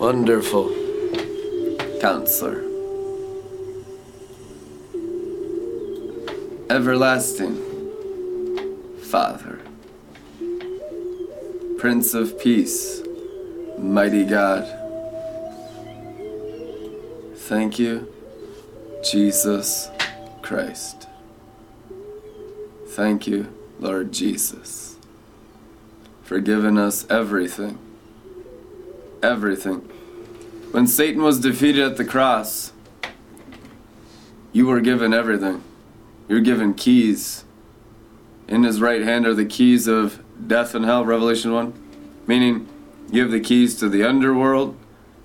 Wonderful Counselor. Everlasting Father. Prince of Peace. Mighty God. Thank you, Jesus Christ. Thank you, Lord Jesus, for giving us everything. Everything. When Satan was defeated at the cross, you were given everything. You're given keys. In his right hand are the keys of death and hell, Revelation 1. Meaning, you have the keys to the underworld,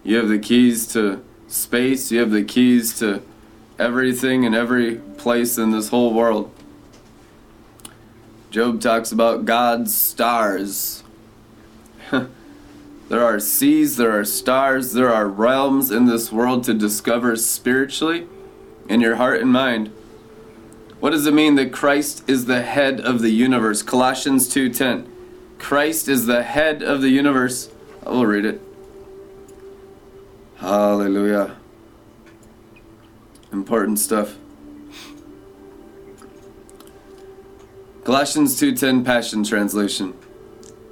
you have the keys to space, you have the keys to everything and every place in this whole world. Job talks about God's stars. there are seas, there are stars, there are realms in this world to discover spiritually in your heart and mind. What does it mean that Christ is the head of the universe? Colossians 2:10. Christ is the head of the universe. I will read it. Hallelujah. Important stuff. Colossians 2:10 Passion Translation.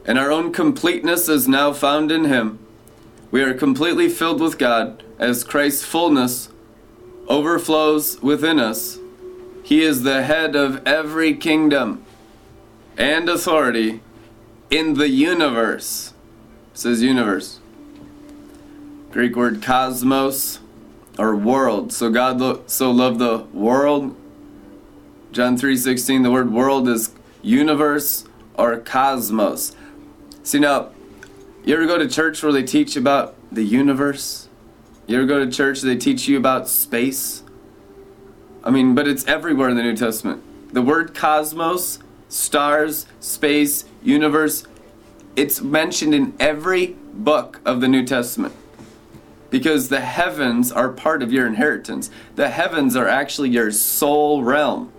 And our own completeness is now found in him. We are completely filled with God as Christ's fullness overflows within us. He is the head of every kingdom and authority in the universe. It says universe. Greek word cosmos or world. So God lo- so loved the world. John 3:16 the word world is universe or cosmos. See now, you ever go to church where they teach about the universe? You ever go to church they teach you about space? I mean, but it's everywhere in the New Testament. The word cosmos, stars, space, universe, it's mentioned in every book of the New Testament. Because the heavens are part of your inheritance. The heavens are actually your soul realm,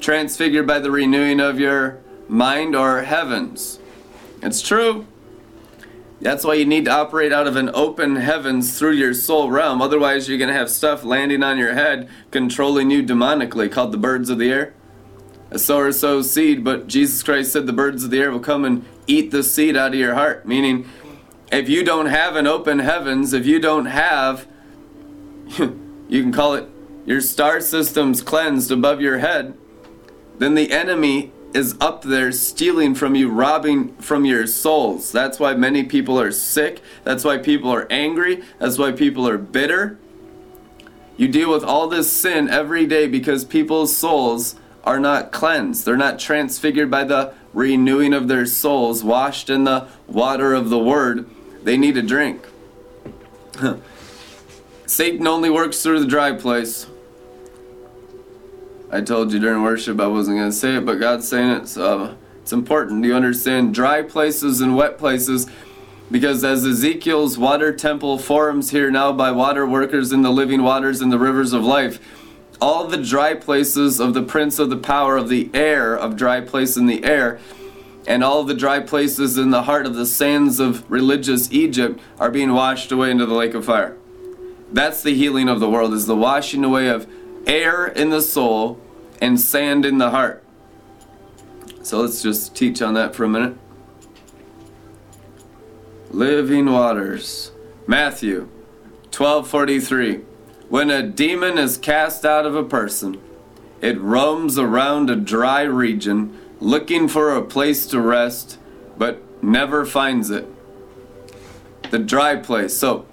transfigured by the renewing of your mind or heavens. It's true. That's why you need to operate out of an open heavens through your soul realm. Otherwise, you're going to have stuff landing on your head, controlling you demonically, called the birds of the air. A sower sows seed, but Jesus Christ said the birds of the air will come and eat the seed out of your heart. Meaning, if you don't have an open heavens, if you don't have, you can call it your star system's cleansed above your head, then the enemy is up there stealing from you, robbing from your souls. That's why many people are sick. That's why people are angry. That's why people are bitter. You deal with all this sin every day because people's souls are not cleansed. They're not transfigured by the renewing of their souls, washed in the water of the Word. They need a drink. Satan only works through the dry place. I told you during worship I wasn't going to say it, but God's saying it, so it's important. You understand dry places and wet places because as Ezekiel's water temple forms here now by water workers in the living waters and the rivers of life, all the dry places of the prince of the power of the air, of dry place in the air, and all the dry places in the heart of the sands of religious Egypt are being washed away into the lake of fire. That's the healing of the world, is the washing away of air in the soul and sand in the heart. So let's just teach on that for a minute. Living waters. Matthew 12:43. When a demon is cast out of a person, it roams around a dry region looking for a place to rest, but never finds it. The dry place. So,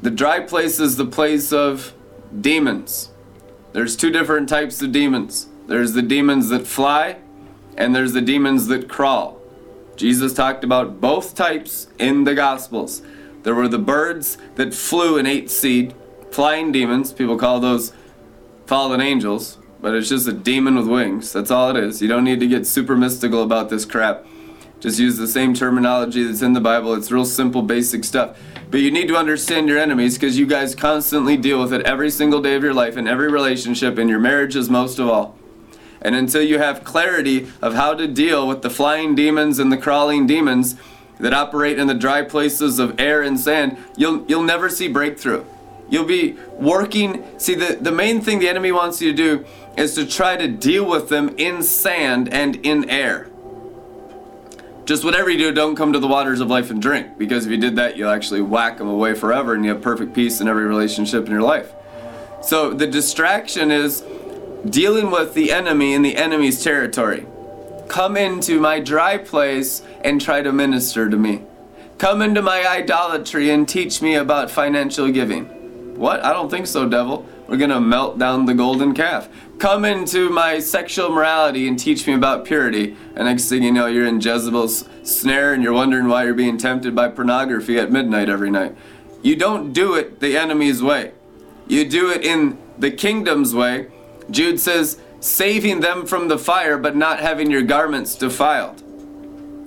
the dry place is the place of demons. There's two different types of demons. There's the demons that fly, and there's the demons that crawl. Jesus talked about both types in the Gospels. There were the birds that flew and ate seed, flying demons. People call those fallen angels, but it's just a demon with wings. That's all it is. You don't need to get super mystical about this crap. Just use the same terminology that's in the Bible. It's real simple, basic stuff. But you need to understand your enemies because you guys constantly deal with it every single day of your life in every relationship, in your marriages most of all. And until you have clarity of how to deal with the flying demons and the crawling demons, that operate in the dry places of air and sand, you'll you'll never see breakthrough. You'll be working. See, the, the main thing the enemy wants you to do is to try to deal with them in sand and in air. Just whatever you do, don't come to the waters of life and drink, because if you did that, you'll actually whack them away forever and you have perfect peace in every relationship in your life. So the distraction is dealing with the enemy in the enemy's territory. Come into my dry place and try to minister to me. Come into my idolatry and teach me about financial giving. What? I don't think so, devil. We're to melt down the golden calf. Come into my sexual morality and teach me about purity. And next thing you know, you're in Jezebel's snare and you're wondering why you're being tempted by pornography at midnight every night. You don't do it the enemy's way, you do it in the kingdom's way. Jude says, saving them from the fire, but not having your garments defiled.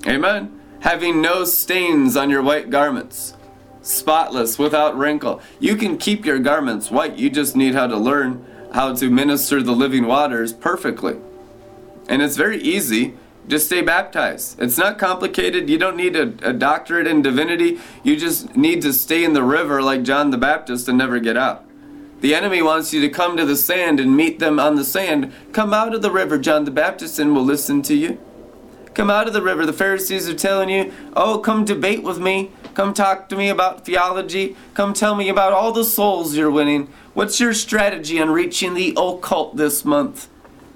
Amen. Having no stains on your white garments spotless, without wrinkle. You can keep your garments white, you just need how to learn how to minister the living waters perfectly. And it's very easy. Just stay baptized. It's not complicated. You don't need a, a, doctorate in divinity. You just need to stay in the river like John the Baptist and never get out. The enemy wants you to come to the sand and meet them on the sand. Come out of the river, John the Baptist, and we'll listen to you. Come out of the river. The Pharisees are telling you, oh, come debate with me. Come talk to me about theology. Come tell me about all the souls you're winning. What's your strategy on reaching the occult this month?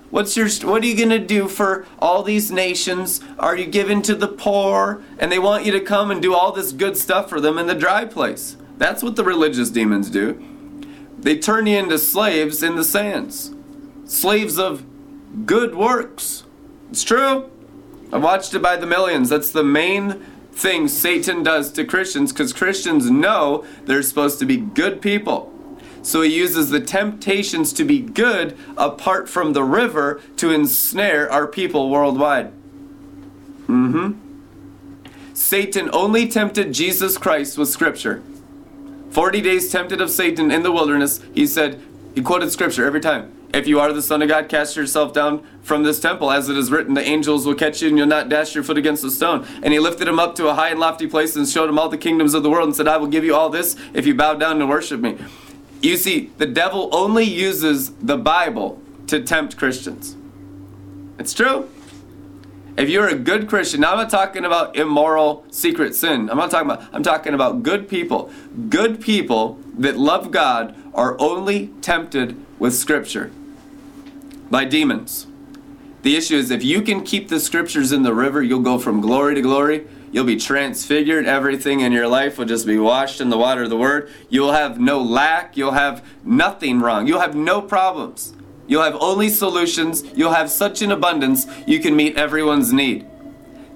What's your what are you going to do for all these nations? Are you giving to the poor? And they want you to come and do all this good stuff for them in the dry place. That's what the religious demons do. They turn you into slaves in the sands. Slaves of good works. It's true. I've watched it by the millions. That's the main thing Satan does to Christians because Christians know they're supposed to be good people. So he uses the temptations to be good apart from the river to ensnare our people worldwide. Mm hmm. Satan only tempted Jesus Christ with Scripture. 40 days tempted of Satan in the wilderness, he said, he quoted Scripture every time. If you are the Son of God, cast yourself down from this temple, as it is written, the angels will catch you and you'll not dash your foot against a stone. And he lifted him up to a high and lofty place and showed him all the kingdoms of the world and said, I will give you all this if you bow down and worship me. You see, the devil only uses the Bible to tempt Christians. It's true. If you're a good Christian, now I'm not talking about immoral secret sin. I'm not talking about, I'm talking about good people. Good people that love God are only tempted with Scripture by demons. The issue is if you can keep the scriptures in the river, you'll go from glory to glory. You'll be transfigured. Everything in your life will just be washed in the water of the Word. You'll have no lack. You'll have nothing wrong. You'll have no problems. You'll have only solutions. You'll have such an abundance you can meet everyone's need.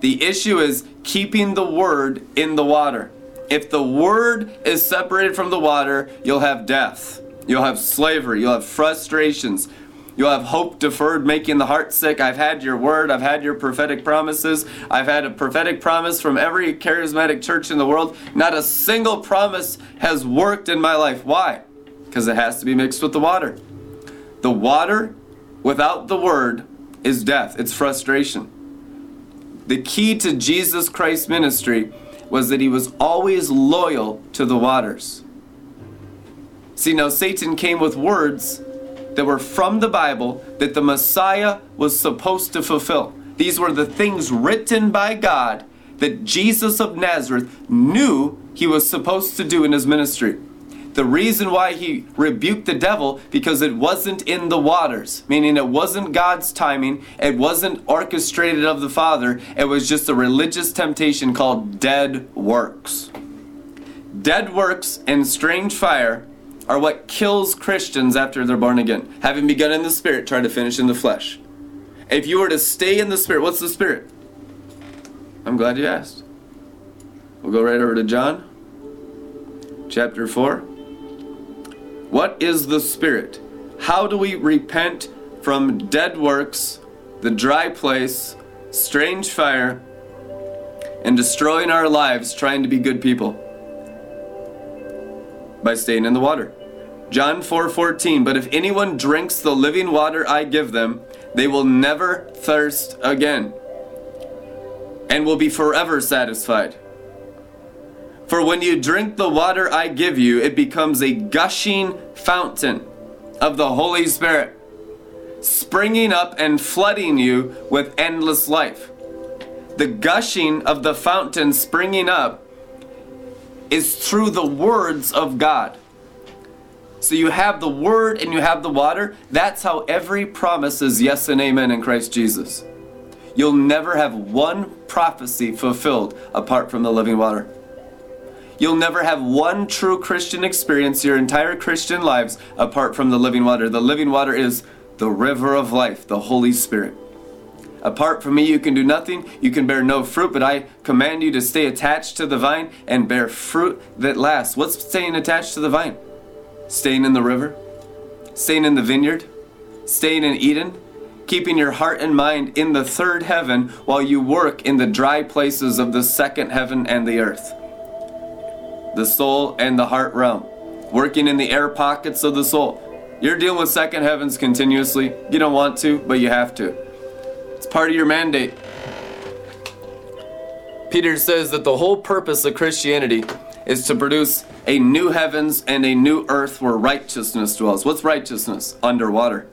The issue is keeping the Word in the water. If the Word is separated from the water, you'll have death. You'll have slavery. You'll have frustrations. You'll have hope deferred, making the heart sick. I've had your word. I've had your prophetic promises. I've had a prophetic promise from every charismatic church in the world. Not a single promise has worked in my life. Why? Because it has to be mixed with the water. The water without the word is death, it's frustration. The key to Jesus Christ's ministry was that he was always loyal to the waters. See, now Satan came with words that were from the Bible that the Messiah was supposed to fulfill. These were the things written by God that Jesus of Nazareth knew he was supposed to do in his ministry. The reason why he rebuked the devil because it wasn't in the waters, meaning it wasn't God's timing, it wasn't orchestrated of the Father, it was just a religious temptation called dead works. Dead works and strange fire are what kills Christians after they're born again. Having begun in the spirit, try to finish in the flesh. If you were to stay in the spirit, what's the spirit? I'm glad you asked. We'll go right over to John chapter 4. What is the spirit? How do we repent from dead works, the dry place, strange fire, and destroying our lives trying to be good people? By staying in the water. John 4:14 But if anyone drinks the living water I give them they will never thirst again and will be forever satisfied. For when you drink the water I give you, it becomes a gushing fountain of the Holy Spirit, springing up and flooding you with endless life. The gushing of the fountain springing up is through the words of God. So you have the word and you have the water. That's how every promise is yes and amen in Christ Jesus. You'll never have one prophecy fulfilled apart from the living water. You'll never have one true Christian experience your entire Christian lives apart from the living water. The living water is the river of life, the Holy Spirit. Apart from me, you can do nothing. You can bear no fruit, but I command you to stay attached to the vine and bear fruit that lasts. What's staying attached to the vine? Staying in the river? Staying in the vineyard? Staying in Eden? Keeping your heart and mind in the third heaven while you work in the dry places of the second heaven and the earth the soul, and the heart realm, working in the air pockets of the soul. You're dealing with second heavens continuously. You don't want to, but you have to. It's part of your mandate. Peter says that the whole purpose of Christianity is to produce a new heavens and a new earth where righteousness dwells. What's righteousness? Underwater.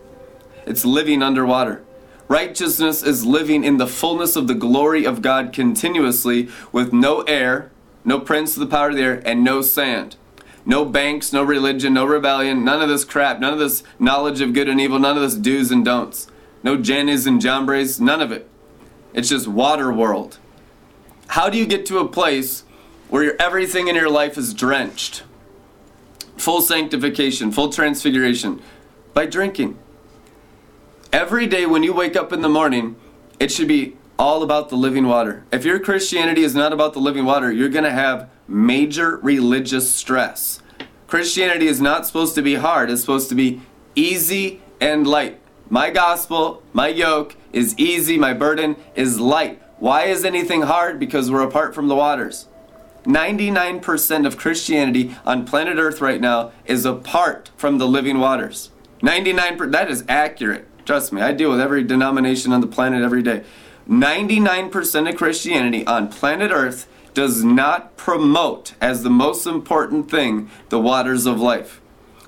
It's living underwater. Righteousness is living in the fullness of the glory of God continuously with no air, no prince of the power of the air, and no sand. No banks, no religion, no rebellion, none of this crap, none of this knowledge of good and evil, none of this do's and don'ts. No Jannes and Jambres, none of it. It's just water world. How do you get to a place where everything in your life is drenched? Full sanctification, full transfiguration. By drinking. Every day when you wake up in the morning, it should be all about the living water. If your Christianity is not about the living water, you're going to have major religious stress. Christianity is not supposed to be hard, it's supposed to be easy and light. My gospel, my yoke is easy, my burden is light. Why is anything hard? Because we're apart from the waters. 99% of Christianity on planet Earth right now is apart from the living waters. 99% that is accurate. Trust me, I deal with every denomination on the planet every day. 99% of Christianity on planet Earth does not promote as the most important thing the waters of life.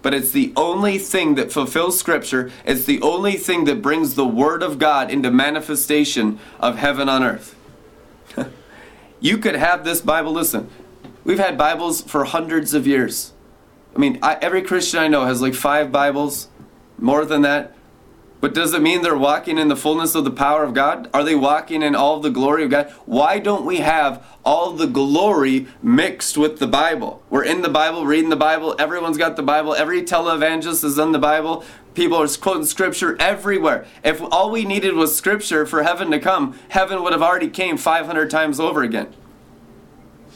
But it's the only thing that fulfills Scripture. It's the only thing that brings the Word of God into manifestation of heaven on earth. You could have this Bible, listen, we've had Bibles for hundreds of years. I mean, I, every Christian I know has like five Bibles, more than that. But does it mean they're walking in the fullness of the power of God? Are they walking in all the glory of God? Why don't we have all the glory mixed with the Bible? We're in the Bible, reading the Bible, everyone's got the Bible, every televangelist is in the Bible, people are quoting scripture everywhere. If all we needed was scripture for heaven to come, heaven would have already came 500 times over again.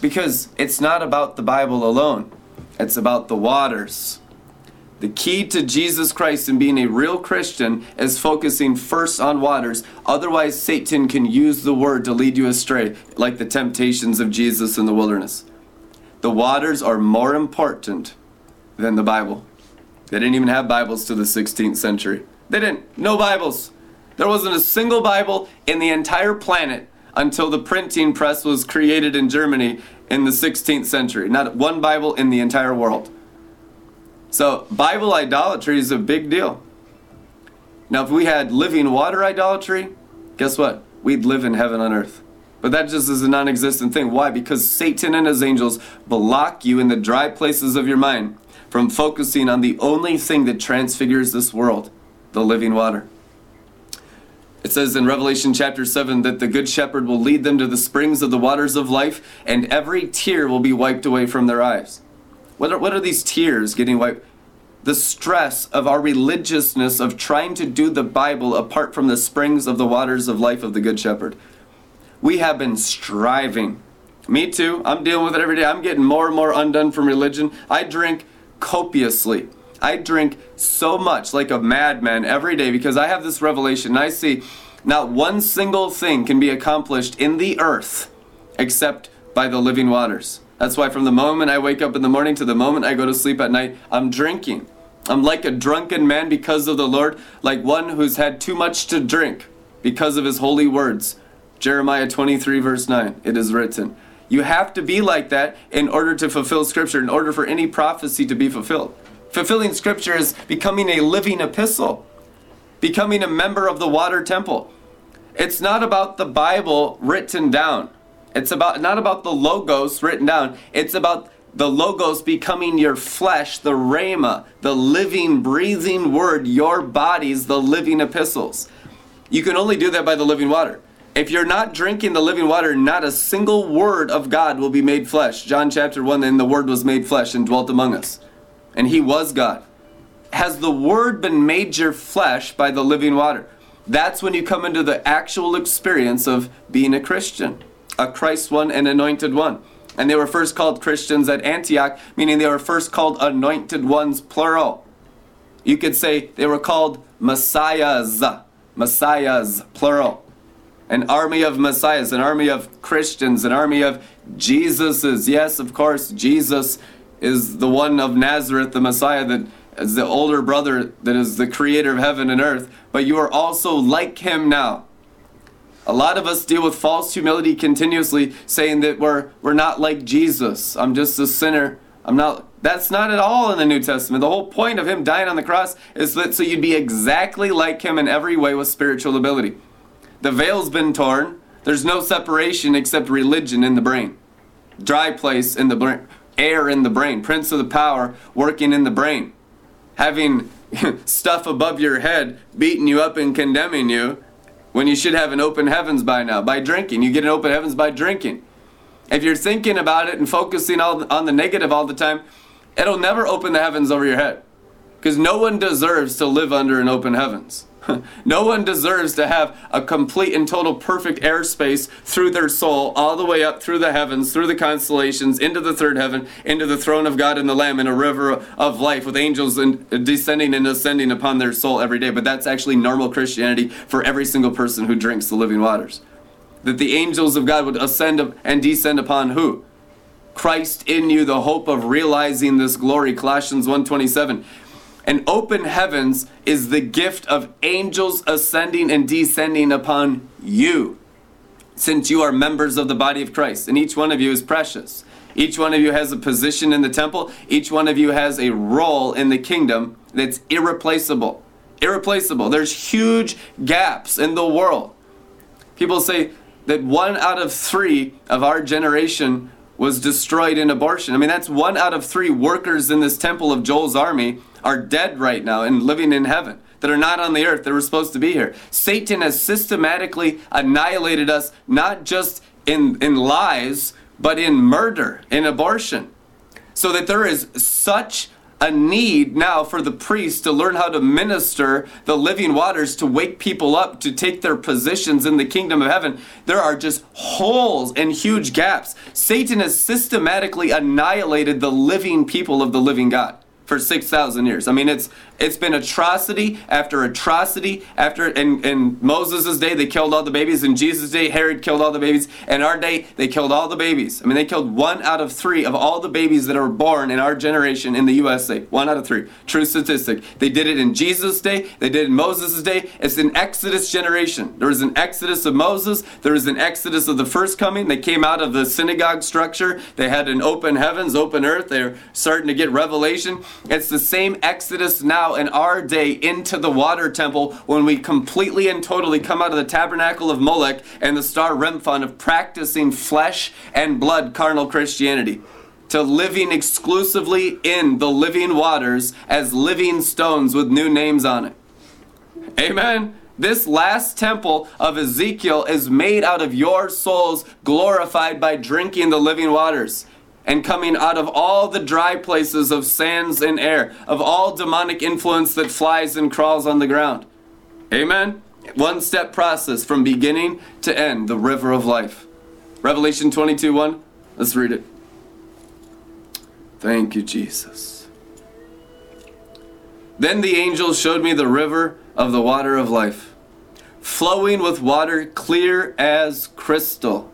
Because it's not about the Bible alone. It's about the waters. The key to Jesus Christ and being a real Christian is focusing first on waters. Otherwise, Satan can use the word to lead you astray, like the temptations of Jesus in the wilderness. The waters are more important than the Bible. They didn't even have Bibles to the 16th century. They didn't. No Bibles. There wasn't a single Bible in the entire planet until the printing press was created in Germany in the 16th century. Not one Bible in the entire world. So, Bible idolatry is a big deal. Now, if we had living water idolatry, guess what? We'd live in heaven on earth. But that just is a non existent thing. Why? Because Satan and his angels block you in the dry places of your mind from focusing on the only thing that transfigures this world the living water. It says in Revelation chapter 7 that the Good Shepherd will lead them to the springs of the waters of life, and every tear will be wiped away from their eyes. What are, what are these tears getting wiped? The stress of our religiousness of trying to do the Bible apart from the springs of the waters of life of the Good Shepherd. We have been striving. Me too. I'm dealing with it every day. I'm getting more and more undone from religion. I drink copiously. I drink so much like a madman every day because I have this revelation. I see not one single thing can be accomplished in the earth except by the living waters. That's why from the moment I wake up in the morning to the moment I go to sleep at night, I'm drinking. I'm like a drunken man because of the Lord, like one who's had too much to drink because of his holy words. Jeremiah 23, verse 9, it is written, You have to be like that in order to fulfill Scripture, in order for any prophecy to be fulfilled. Fulfilling Scripture is becoming a living epistle, becoming a member of the water temple. It's not about the Bible written down. It's about not about the logos written down. It's about the logos becoming your flesh, the rhema, the living, breathing word, your bodies, the living epistles. You can only do that by the living water. If you're not drinking the living water, not a single word of God will be made flesh. John chapter 1, then the word was made flesh and dwelt among us. And he was God. Has the word been made your flesh by the living water? That's when you come into the actual experience of being a Christian, a Christ one and anointed one. And they were first called Christians at Antioch, meaning they were first called anointed ones, plural. You could say they were called messiahs, messiahs, plural. An army of messiahs, an army of Christians, an army of Jesuses. Yes, of course, Jesus is the one of Nazareth, the Messiah that is the older brother that is the creator of heaven and earth, but you are also like him now. A lot of us deal with false humility continuously, saying that we're we're not like Jesus. I'm just a sinner. I'm not that's not at all in the New Testament. The whole point of him dying on the cross is that so you'd be exactly like him in every way with spiritual ability. The veil's been torn. There's no separation except religion in the brain. Dry place in the brain, air in the brain, prince of the power working in the brain. Having stuff above your head beating you up and condemning you when you should have an open heavens by now by drinking. You get an open heavens by drinking. If you're thinking about it and focusing all on the negative all the time, it'll never open the heavens over your head. Because no one deserves to live under an open heavens. no one deserves to have a complete and total perfect airspace through their soul, all the way up through the heavens, through the constellations, into the third heaven, into the throne of God and the Lamb, in a river of life with angels descending and ascending upon their soul every day. But that's actually normal Christianity for every single person who drinks the living waters. That the angels of God would ascend and descend upon who? Christ in you, the hope of realizing this glory. Colossians 127. And open heavens is the gift of angels ascending and descending upon you, since you are members of the body of Christ, and each one of you is precious. Each one of you has a position in the temple, each one of you has a role in the kingdom that's irreplaceable. Irreplaceable. There's huge gaps in the world. People say that one out of three of our generation was destroyed in abortion. I mean, that's one out of three workers in this temple of Joel's army are dead right now and living in heaven that are not on the earth that were supposed to be here. Satan has systematically annihilated us, not just in, in lies, but in murder, in abortion. So that there is such a need now for the priest to learn how to minister the living waters to wake people up to take their positions in the kingdom of heaven. There are just holes and huge gaps. Satan has systematically annihilated the living people of the living God for 6,000 years. I mean, it's it's been atrocity after atrocity after in, in Moses' day they killed all the babies. In Jesus' day, Herod killed all the babies. In our day, they killed all the babies. I mean, they killed one out of three of all the babies that are born in our generation in the USA. One out of three. True statistic. They did it in Jesus' day, they did it in Moses' day. It's an Exodus generation. There was an Exodus of Moses, there was an Exodus of the first coming. They came out of the synagogue structure. They had an open heavens, open earth. They're starting to get revelation. It's the same Exodus now in our day into the water temple when we completely and totally come out of the tabernacle of Molech and the star Remphan of practicing flesh and blood carnal Christianity to living exclusively in the living waters as living stones with new names on it. Amen. This last temple of Ezekiel is made out of your souls glorified by drinking the living waters and coming out of all the dry places of sands and air, of all demonic influence that flies and crawls on the ground. Amen? One step process from beginning to end, the river of life. Revelation 22 1. Let's read it. Thank you, Jesus. Then the angel showed me the river of the water of life, flowing with water clear as crystal,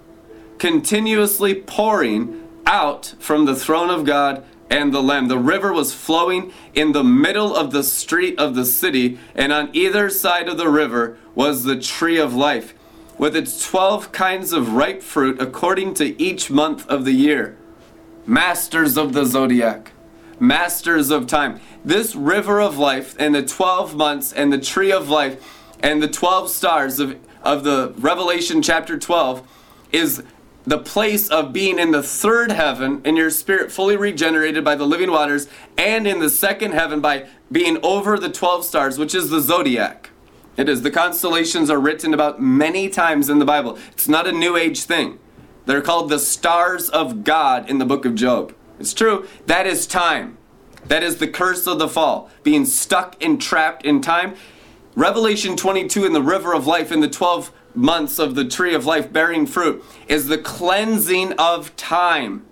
continuously pouring out from the throne of God and the Lamb. The river was flowing in the middle of the street of the city, and on either side of the river was the tree of life. with its 12 kinds of ripe fruit according to each month of the year. Masters of the zodiac, masters of time. This river of life and the 12 months and the tree of life and the 12 stars of, of the Revelation chapter 12 is the place of being in the third heaven in your spirit fully regenerated by the living waters and in the second heaven by being over the 12 stars which is the zodiac. It is the constellations are written about many times in the bible. It's not a new age thing. They're called the stars of god in the book of job. It's true. That is time. That is the curse of the fall being stuck and trapped in time. Revelation 22 in the river of life in the 12 months of the tree of life bearing fruit is the cleansing of time.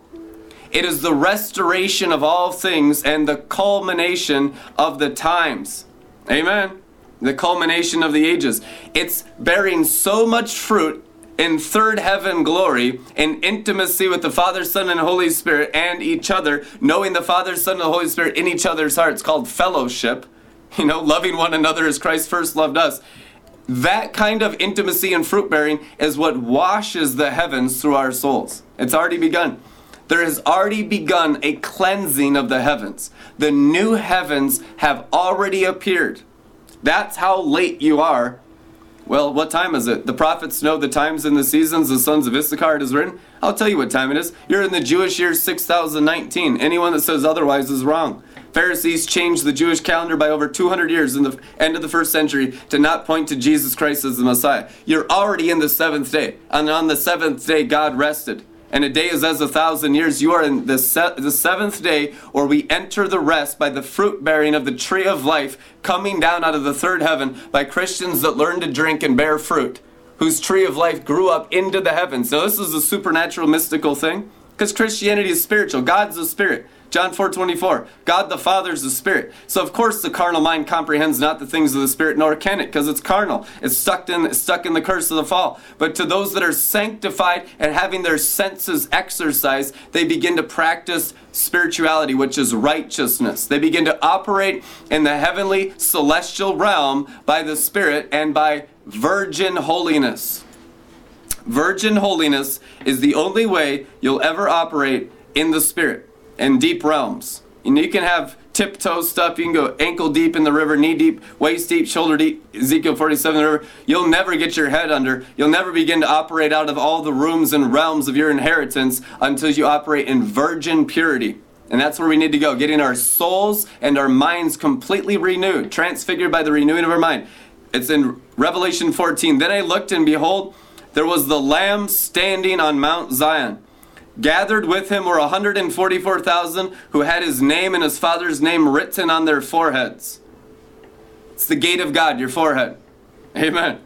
It is the restoration of all things and the culmination of the times. Amen. The culmination of the ages. It's bearing so much fruit in third heaven glory, in intimacy with the Father, Son, and Holy Spirit and each other, knowing the Father, Son, and the Holy Spirit in each other's hearts, called fellowship. You know, loving one another as Christ first loved us. That kind of intimacy and fruit bearing is what washes the heavens through our souls. It's already begun. There has already begun a cleansing of the heavens. The new heavens have already appeared. That's how late you are. Well, what time is it? The prophets know the times and the seasons, the sons of Issachar is written. I'll tell you what time it is. You're in the Jewish year 6019. Anyone that says otherwise is wrong. Pharisees changed the Jewish calendar by over 200 years in the end of the first century to not point to Jesus Christ as the Messiah. You're already in the seventh day. And on the seventh day, God rested. And a day is as a thousand years. You are in the, se- the seventh day, or we enter the rest by the fruit bearing of the tree of life coming down out of the third heaven by Christians that learn to drink and bear fruit, whose tree of life grew up into the heavens. So, this is a supernatural, mystical thing because Christianity is spiritual. God's a spirit. John 4 24. God the Father is the Spirit. So of course the carnal mind comprehends not the things of the Spirit, nor can it, because it's carnal. It's stuck in it's stuck in the curse of the fall. But to those that are sanctified and having their senses exercised, they begin to practice spirituality, which is righteousness. They begin to operate in the heavenly celestial realm by the Spirit and by virgin holiness. Virgin holiness is the only way you'll ever operate in the Spirit and deep realms. And you can have tiptoe stuff. You can go ankle deep in the river, knee deep, waist deep, shoulder deep. Ezekiel 47 the river. You'll never get your head under. You'll never begin to operate out of all the rooms and realms of your inheritance until you operate in virgin purity. And that's where we need to go, getting our souls and our minds completely renewed, transfigured by the renewing of our mind. It's in Revelation 14. Then I looked, and behold, there was the Lamb standing on Mount Zion Gathered with him were 144,000 who had his name and his father's name written on their foreheads. It's the gate of God, your forehead. Amen.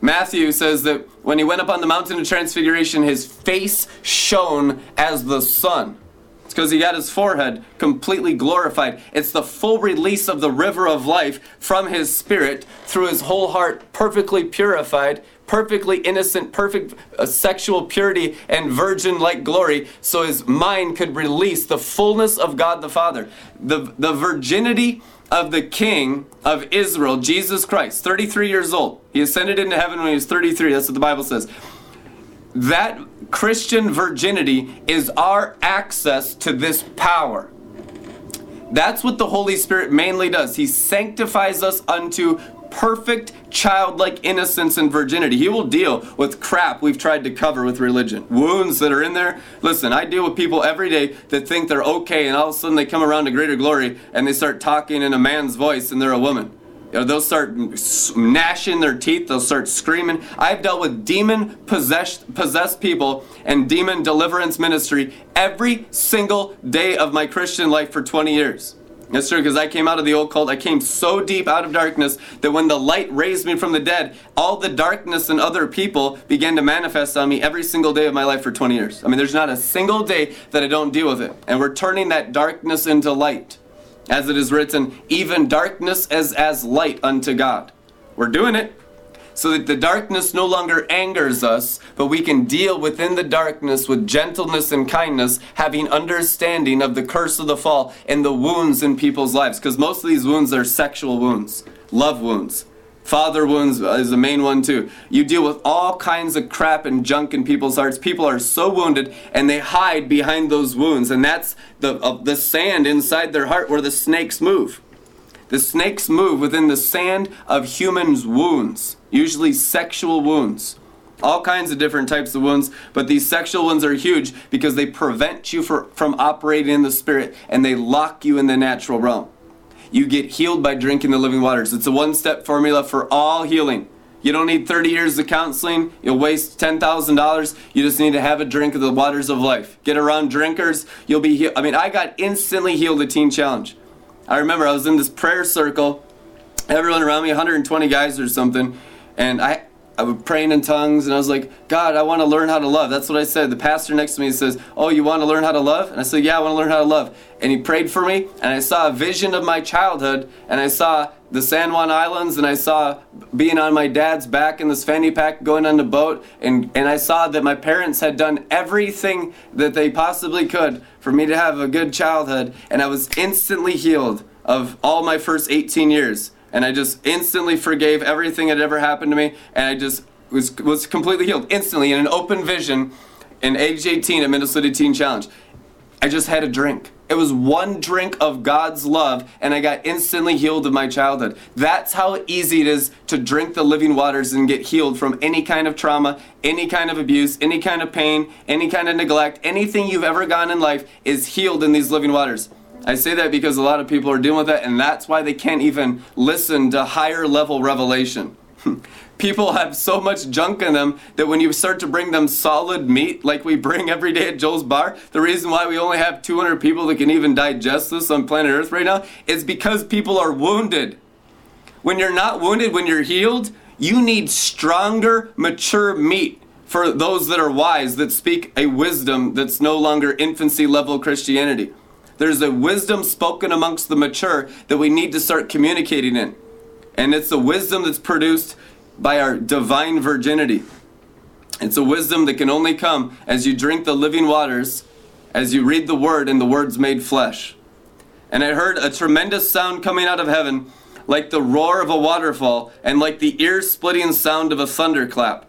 Matthew says that when he went up on the mountain of transfiguration, his face shone as the sun. It's because he got his forehead completely glorified. It's the full release of the river of life from his spirit through his whole heart, perfectly purified, perfectly innocent, perfect uh, sexual purity and virgin like glory, so his mind could release the fullness of God the Father. The, the virginity of the King of Israel, Jesus Christ, 33 years old. He ascended into heaven when he was 33. That's what the Bible says. That Christian virginity is our access to this power. That's what the Holy Spirit mainly does. He sanctifies us unto perfect childlike innocence and virginity. He will deal with crap we've tried to cover with religion. Wounds that are in there. Listen, I deal with people every day that think they're okay and all of a sudden they come around to greater glory and they start talking in a man's voice and they're a woman. You know, they'll start gnashing their teeth, they'll start screaming. I've dealt with demon possessed, possessed people and demon deliverance ministry every single day of my Christian life for 20 years. That's true, because I came out of the old cult. I came so deep out of darkness that when the light raised me from the dead, all the darkness and other people began to manifest on me every single day of my life for 20 years. I mean, there's not a single day that I don't deal with it. And we're turning that darkness into light. As it is written, even darkness is as light unto God. We're doing it so that the darkness no longer angers us, but we can deal within the darkness with gentleness and kindness, having understanding of the curse of the fall and the wounds in people's lives. Because most of these wounds are sexual wounds, love wounds, Father wounds is the main one too. You deal with all kinds of crap and junk in people's hearts. People are so wounded and they hide behind those wounds, and that's the uh, the sand inside their heart where the snakes move. The snakes move within the sand of humans' wounds, usually sexual wounds. All kinds of different types of wounds, but these sexual ones are huge because they prevent you for, from operating in the spirit and they lock you in the natural realm. You get healed by drinking the living waters. It's a one step formula for all healing. You don't need 30 years of counseling. You'll waste $10,000. You just need to have a drink of the waters of life. Get around drinkers. You'll be healed. I mean, I got instantly healed at Teen Challenge. I remember I was in this prayer circle, everyone around me, 120 guys or something, and I, I was praying in tongues, and I was like, God, I want to learn how to love. That's what I said. The pastor next to me says, Oh, you want to learn how to love? And I said, Yeah, I want to learn how to love. And he prayed for me, and I saw a vision of my childhood, and I saw the San Juan Islands, and I saw being on my dad's back in this fanny pack going on the boat, and, and I saw that my parents had done everything that they possibly could for me to have a good childhood, and I was instantly healed of all my first 18 years. And I just instantly forgave everything that had ever happened to me, and I just was, was completely healed instantly in an open vision in age 18 at Minnesota Teen Challenge. I just had a drink. It was one drink of God's love, and I got instantly healed of my childhood. That's how easy it is to drink the living waters and get healed from any kind of trauma, any kind of abuse, any kind of pain, any kind of neglect. Anything you've ever gone in life is healed in these living waters. I say that because a lot of people are dealing with that, and that's why they can't even listen to higher level revelation. people have so much junk in them that when you start to bring them solid meat like we bring every day at Joel's Bar, the reason why we only have 200 people that can even digest this on planet Earth right now is because people are wounded. When you're not wounded, when you're healed, you need stronger, mature meat for those that are wise, that speak a wisdom that's no longer infancy level Christianity. There's a wisdom spoken amongst the mature that we need to start communicating in. And it's a wisdom that's produced by our divine virginity. It's a wisdom that can only come as you drink the living waters, as you read the word, and the word's made flesh. And I heard a tremendous sound coming out of heaven, like the roar of a waterfall, and like the ear splitting sound of a thunderclap.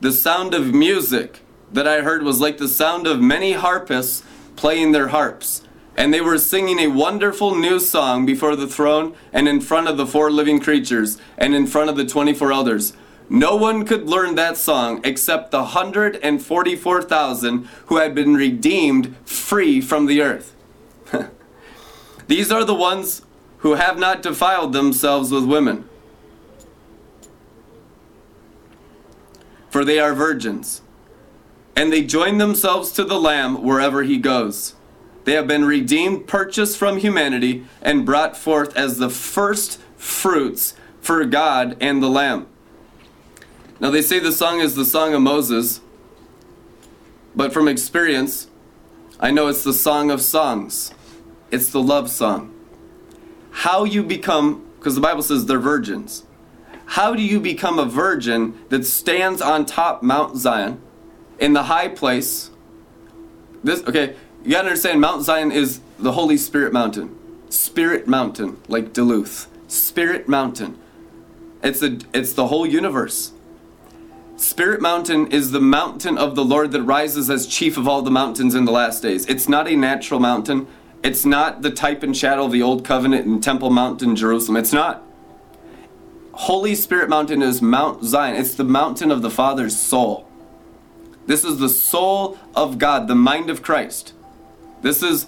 The sound of music that I heard was like the sound of many harpists playing their harps. And they were singing a wonderful new song before the throne and in front of the four living creatures and in front of the 24 elders. No one could learn that song except the 144,000 who had been redeemed free from the earth. These are the ones who have not defiled themselves with women. For they are virgins. And they join themselves to the Lamb wherever he goes. They have been redeemed, purchased from humanity, and brought forth as the first fruits for God and the Lamb. Now, they say the song is the song of Moses, but from experience, I know it's the song of songs. It's the love song. How you become, because the Bible says they're virgins. How do you become a virgin that stands on top Mount Zion in the high place? This okay, you gotta understand, Mount Zion is the Holy Spirit Mountain. Spirit Mountain, like Duluth. Spirit Mountain. It's the it's the whole universe. Spirit Mountain is the mountain of the Lord that rises as chief of all the mountains in the last days. It's not a natural mountain. It's not the type and shadow of the old covenant in Temple Mountain, Jerusalem. It's not. Holy Spirit Mountain is Mount Zion. It's the mountain of the Father's soul. This is the soul of God, the mind of Christ. This is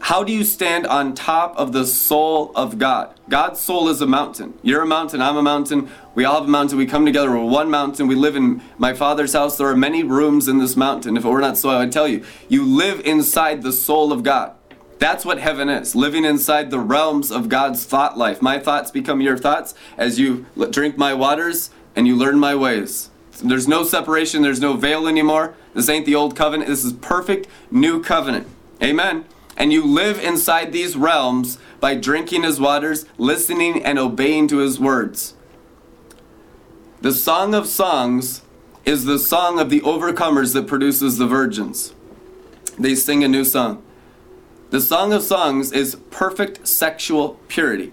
how do you stand on top of the soul of God? God's soul is a mountain. You're a mountain, I'm a mountain. We all have a mountain. We come together. We're one mountain. We live in my father's house. There are many rooms in this mountain. If it were not so, I would tell you. You live inside the soul of God. That's what heaven is living inside the realms of God's thought life. My thoughts become your thoughts as you drink my waters and you learn my ways. There's no separation, there's no veil anymore. This ain't the old covenant. This is perfect new covenant. Amen. And you live inside these realms by drinking his waters, listening and obeying to his words. The Song of Songs is the song of the overcomers that produces the virgins. They sing a new song. The Song of Songs is perfect sexual purity.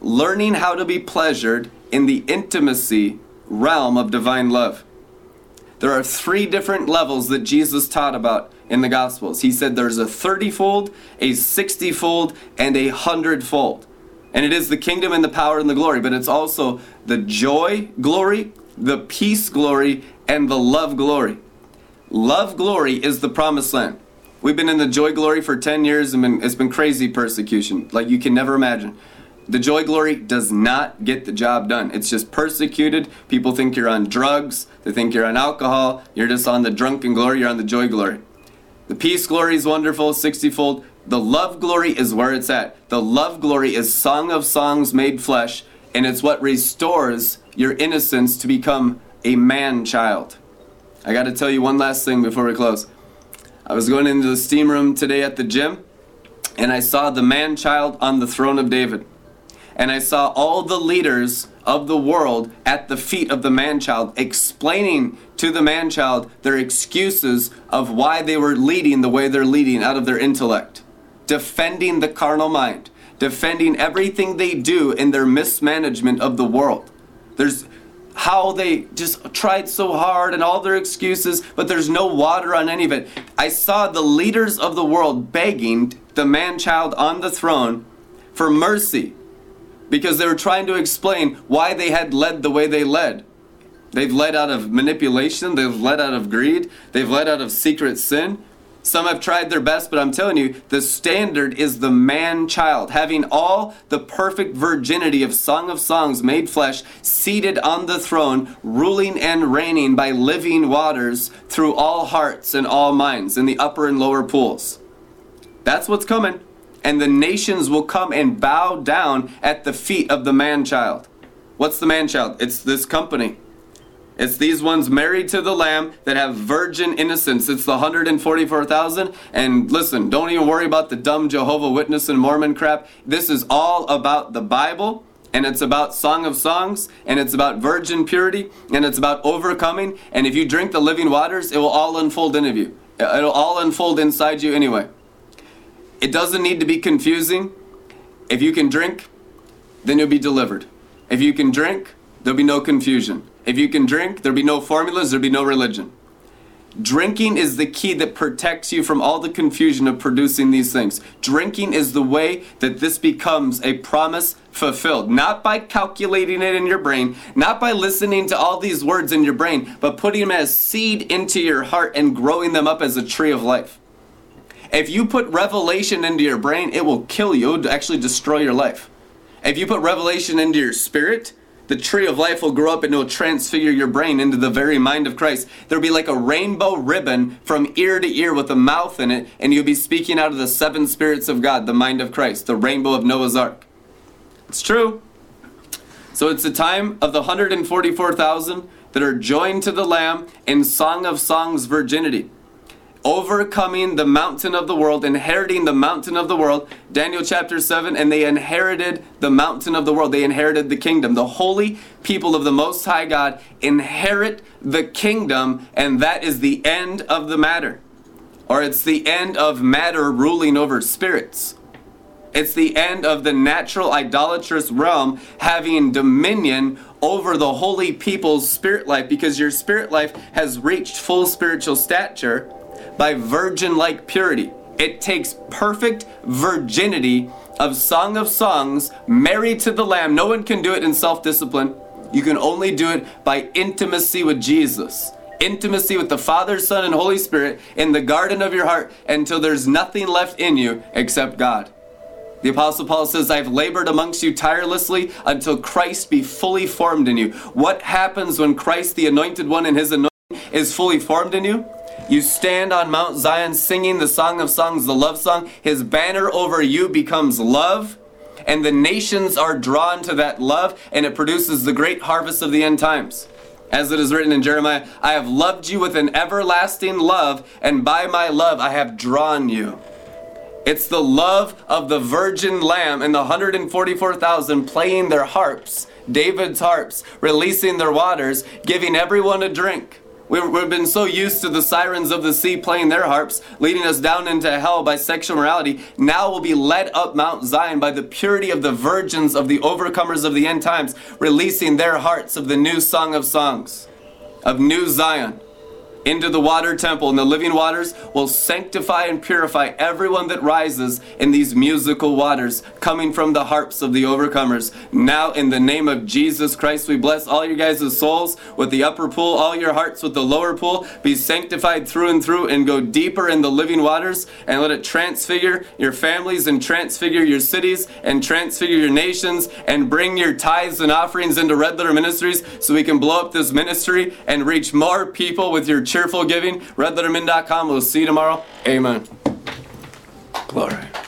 Learning how to be pleasured in the intimacy realm of divine love. There are three different levels that Jesus taught about in the Gospels. He said there's a 30 fold, a 60 fold, and a 100 fold. And it is the kingdom and the power and the glory, but it's also the joy glory, the peace glory, and the love glory. Love glory is the promised land. We've been in the joy glory for 10 years and it's been crazy persecution, like you can never imagine. The joy glory does not get the job done. It's just persecuted. People think you're on drugs, they think you're on alcohol, you're just on the drunken glory, you're on the joy glory. The peace glory is wonderful, 60 fold. The love glory is where it's at. The love glory is Song of Songs made flesh, and it's what restores your innocence to become a man child. I got to tell you one last thing before we close. I was going into the steam room today at the gym, and I saw the man child on the throne of David and I saw all the leaders of the world at the feet of the man child explaining to the man child their excuses of why they were leading the way they're leading out of their intellect, defending the carnal mind, defending everything they do in their mismanagement of the world. There's how they just tried so hard and all their excuses, but there's no water on any of it. I saw the leaders of the world begging the man child on the throne for mercy because they were trying to explain why they had led the way they led. They've led out of manipulation, they've led out of greed, they've led out of secret sin. Some have tried their best, but I'm telling you, the standard is the man child, having all the perfect virginity of Song of Songs made flesh, seated on the throne, ruling and reigning by living waters through all hearts and all minds in the upper and lower pools. That's what's coming and the nations will come and bow down at the feet of the man child. What's the man child? It's this company. It's these ones married to the Lamb that have virgin innocence. It's the 144,000. And listen, don't even worry about the dumb Jehovah Witness and Mormon crap. This is all about the Bible, and it's about Song of Songs, and it's about virgin purity, and it's about overcoming. And if you drink the living waters, it will all unfold in you. It'll all unfold inside you anyway. It doesn't need to be confusing. If you can drink, then you'll be delivered. If you can drink, there'll be no confusion. If you can drink, there'll be no formulas, there'll be no religion. Drinking is the key that protects you from all the confusion of producing these things. Drinking is the way that this becomes a promise fulfilled. Not by calculating it in your brain, not by listening to all these words in your brain, but putting them as seed into your heart and growing them up as a tree of life. If you put revelation into your brain, it will kill you. It will actually destroy your life. If you put revelation into your spirit, the tree of life will grow up and it will transfigure your brain into the very mind of Christ. There'll be like a rainbow ribbon from ear to ear with a mouth in it, and you'll be speaking out of the seven spirits of God, the mind of Christ, the rainbow of Noah's Ark. It's true. So it's the time of the 144,000 that are joined to the Lamb in Song of Songs virginity overcoming the mountain of the world, inheriting the mountain of the world. Daniel chapter 7, and they inherited the mountain of the world. They inherited the kingdom. The holy people of the Most High God inherit the kingdom, and that is the end of the matter. Or it's the end of matter ruling over spirits. It's the end of the natural idolatrous realm having dominion over the holy people's spirit life because your spirit life has reached full spiritual stature by virgin like purity. It takes perfect virginity of Song of Songs, married to the Lamb. No one can do it in self discipline. You can only do it by intimacy with Jesus. Intimacy with the Father, Son, and Holy Spirit in the garden of your heart until there's nothing left in you except God. The Apostle Paul says, I've labored amongst you tirelessly until Christ be fully formed in you. What happens when Christ, the anointed one, and his anointing is fully formed in you? You stand on Mount Zion singing the Song of Songs, the love song. His banner over you becomes love, and the nations are drawn to that love, and it produces the great harvest of the end times. As it is written in Jeremiah, I have loved you with an everlasting love, and by my love I have drawn you. It's the love of the virgin lamb and the 144,000 playing their harps, David's harps, releasing their waters, giving everyone a drink. We've, we've been so used to the sirens of the sea playing their harps, leading us down into hell by sexual morality. Now we'll be led up Mount Zion by the purity of the virgins of the overcomers of the end times, releasing their hearts of the new song of songs, of New Zion into the water temple, and the living waters will sanctify and purify everyone that rises in these musical waters coming from the harps of the overcomers. Now, in the name of Jesus Christ, we bless all you guys' souls with the upper pool, all your hearts with the lower pool. Be sanctified through and through and go deeper in the living waters and let it transfigure your families and transfigure your cities and transfigure your nations and bring your tithes and offerings into Red Letter Ministries so we can blow up this ministry and reach more people with your cheerful giving. RedLetterMin.com. We'll see you tomorrow. Amen. Glory.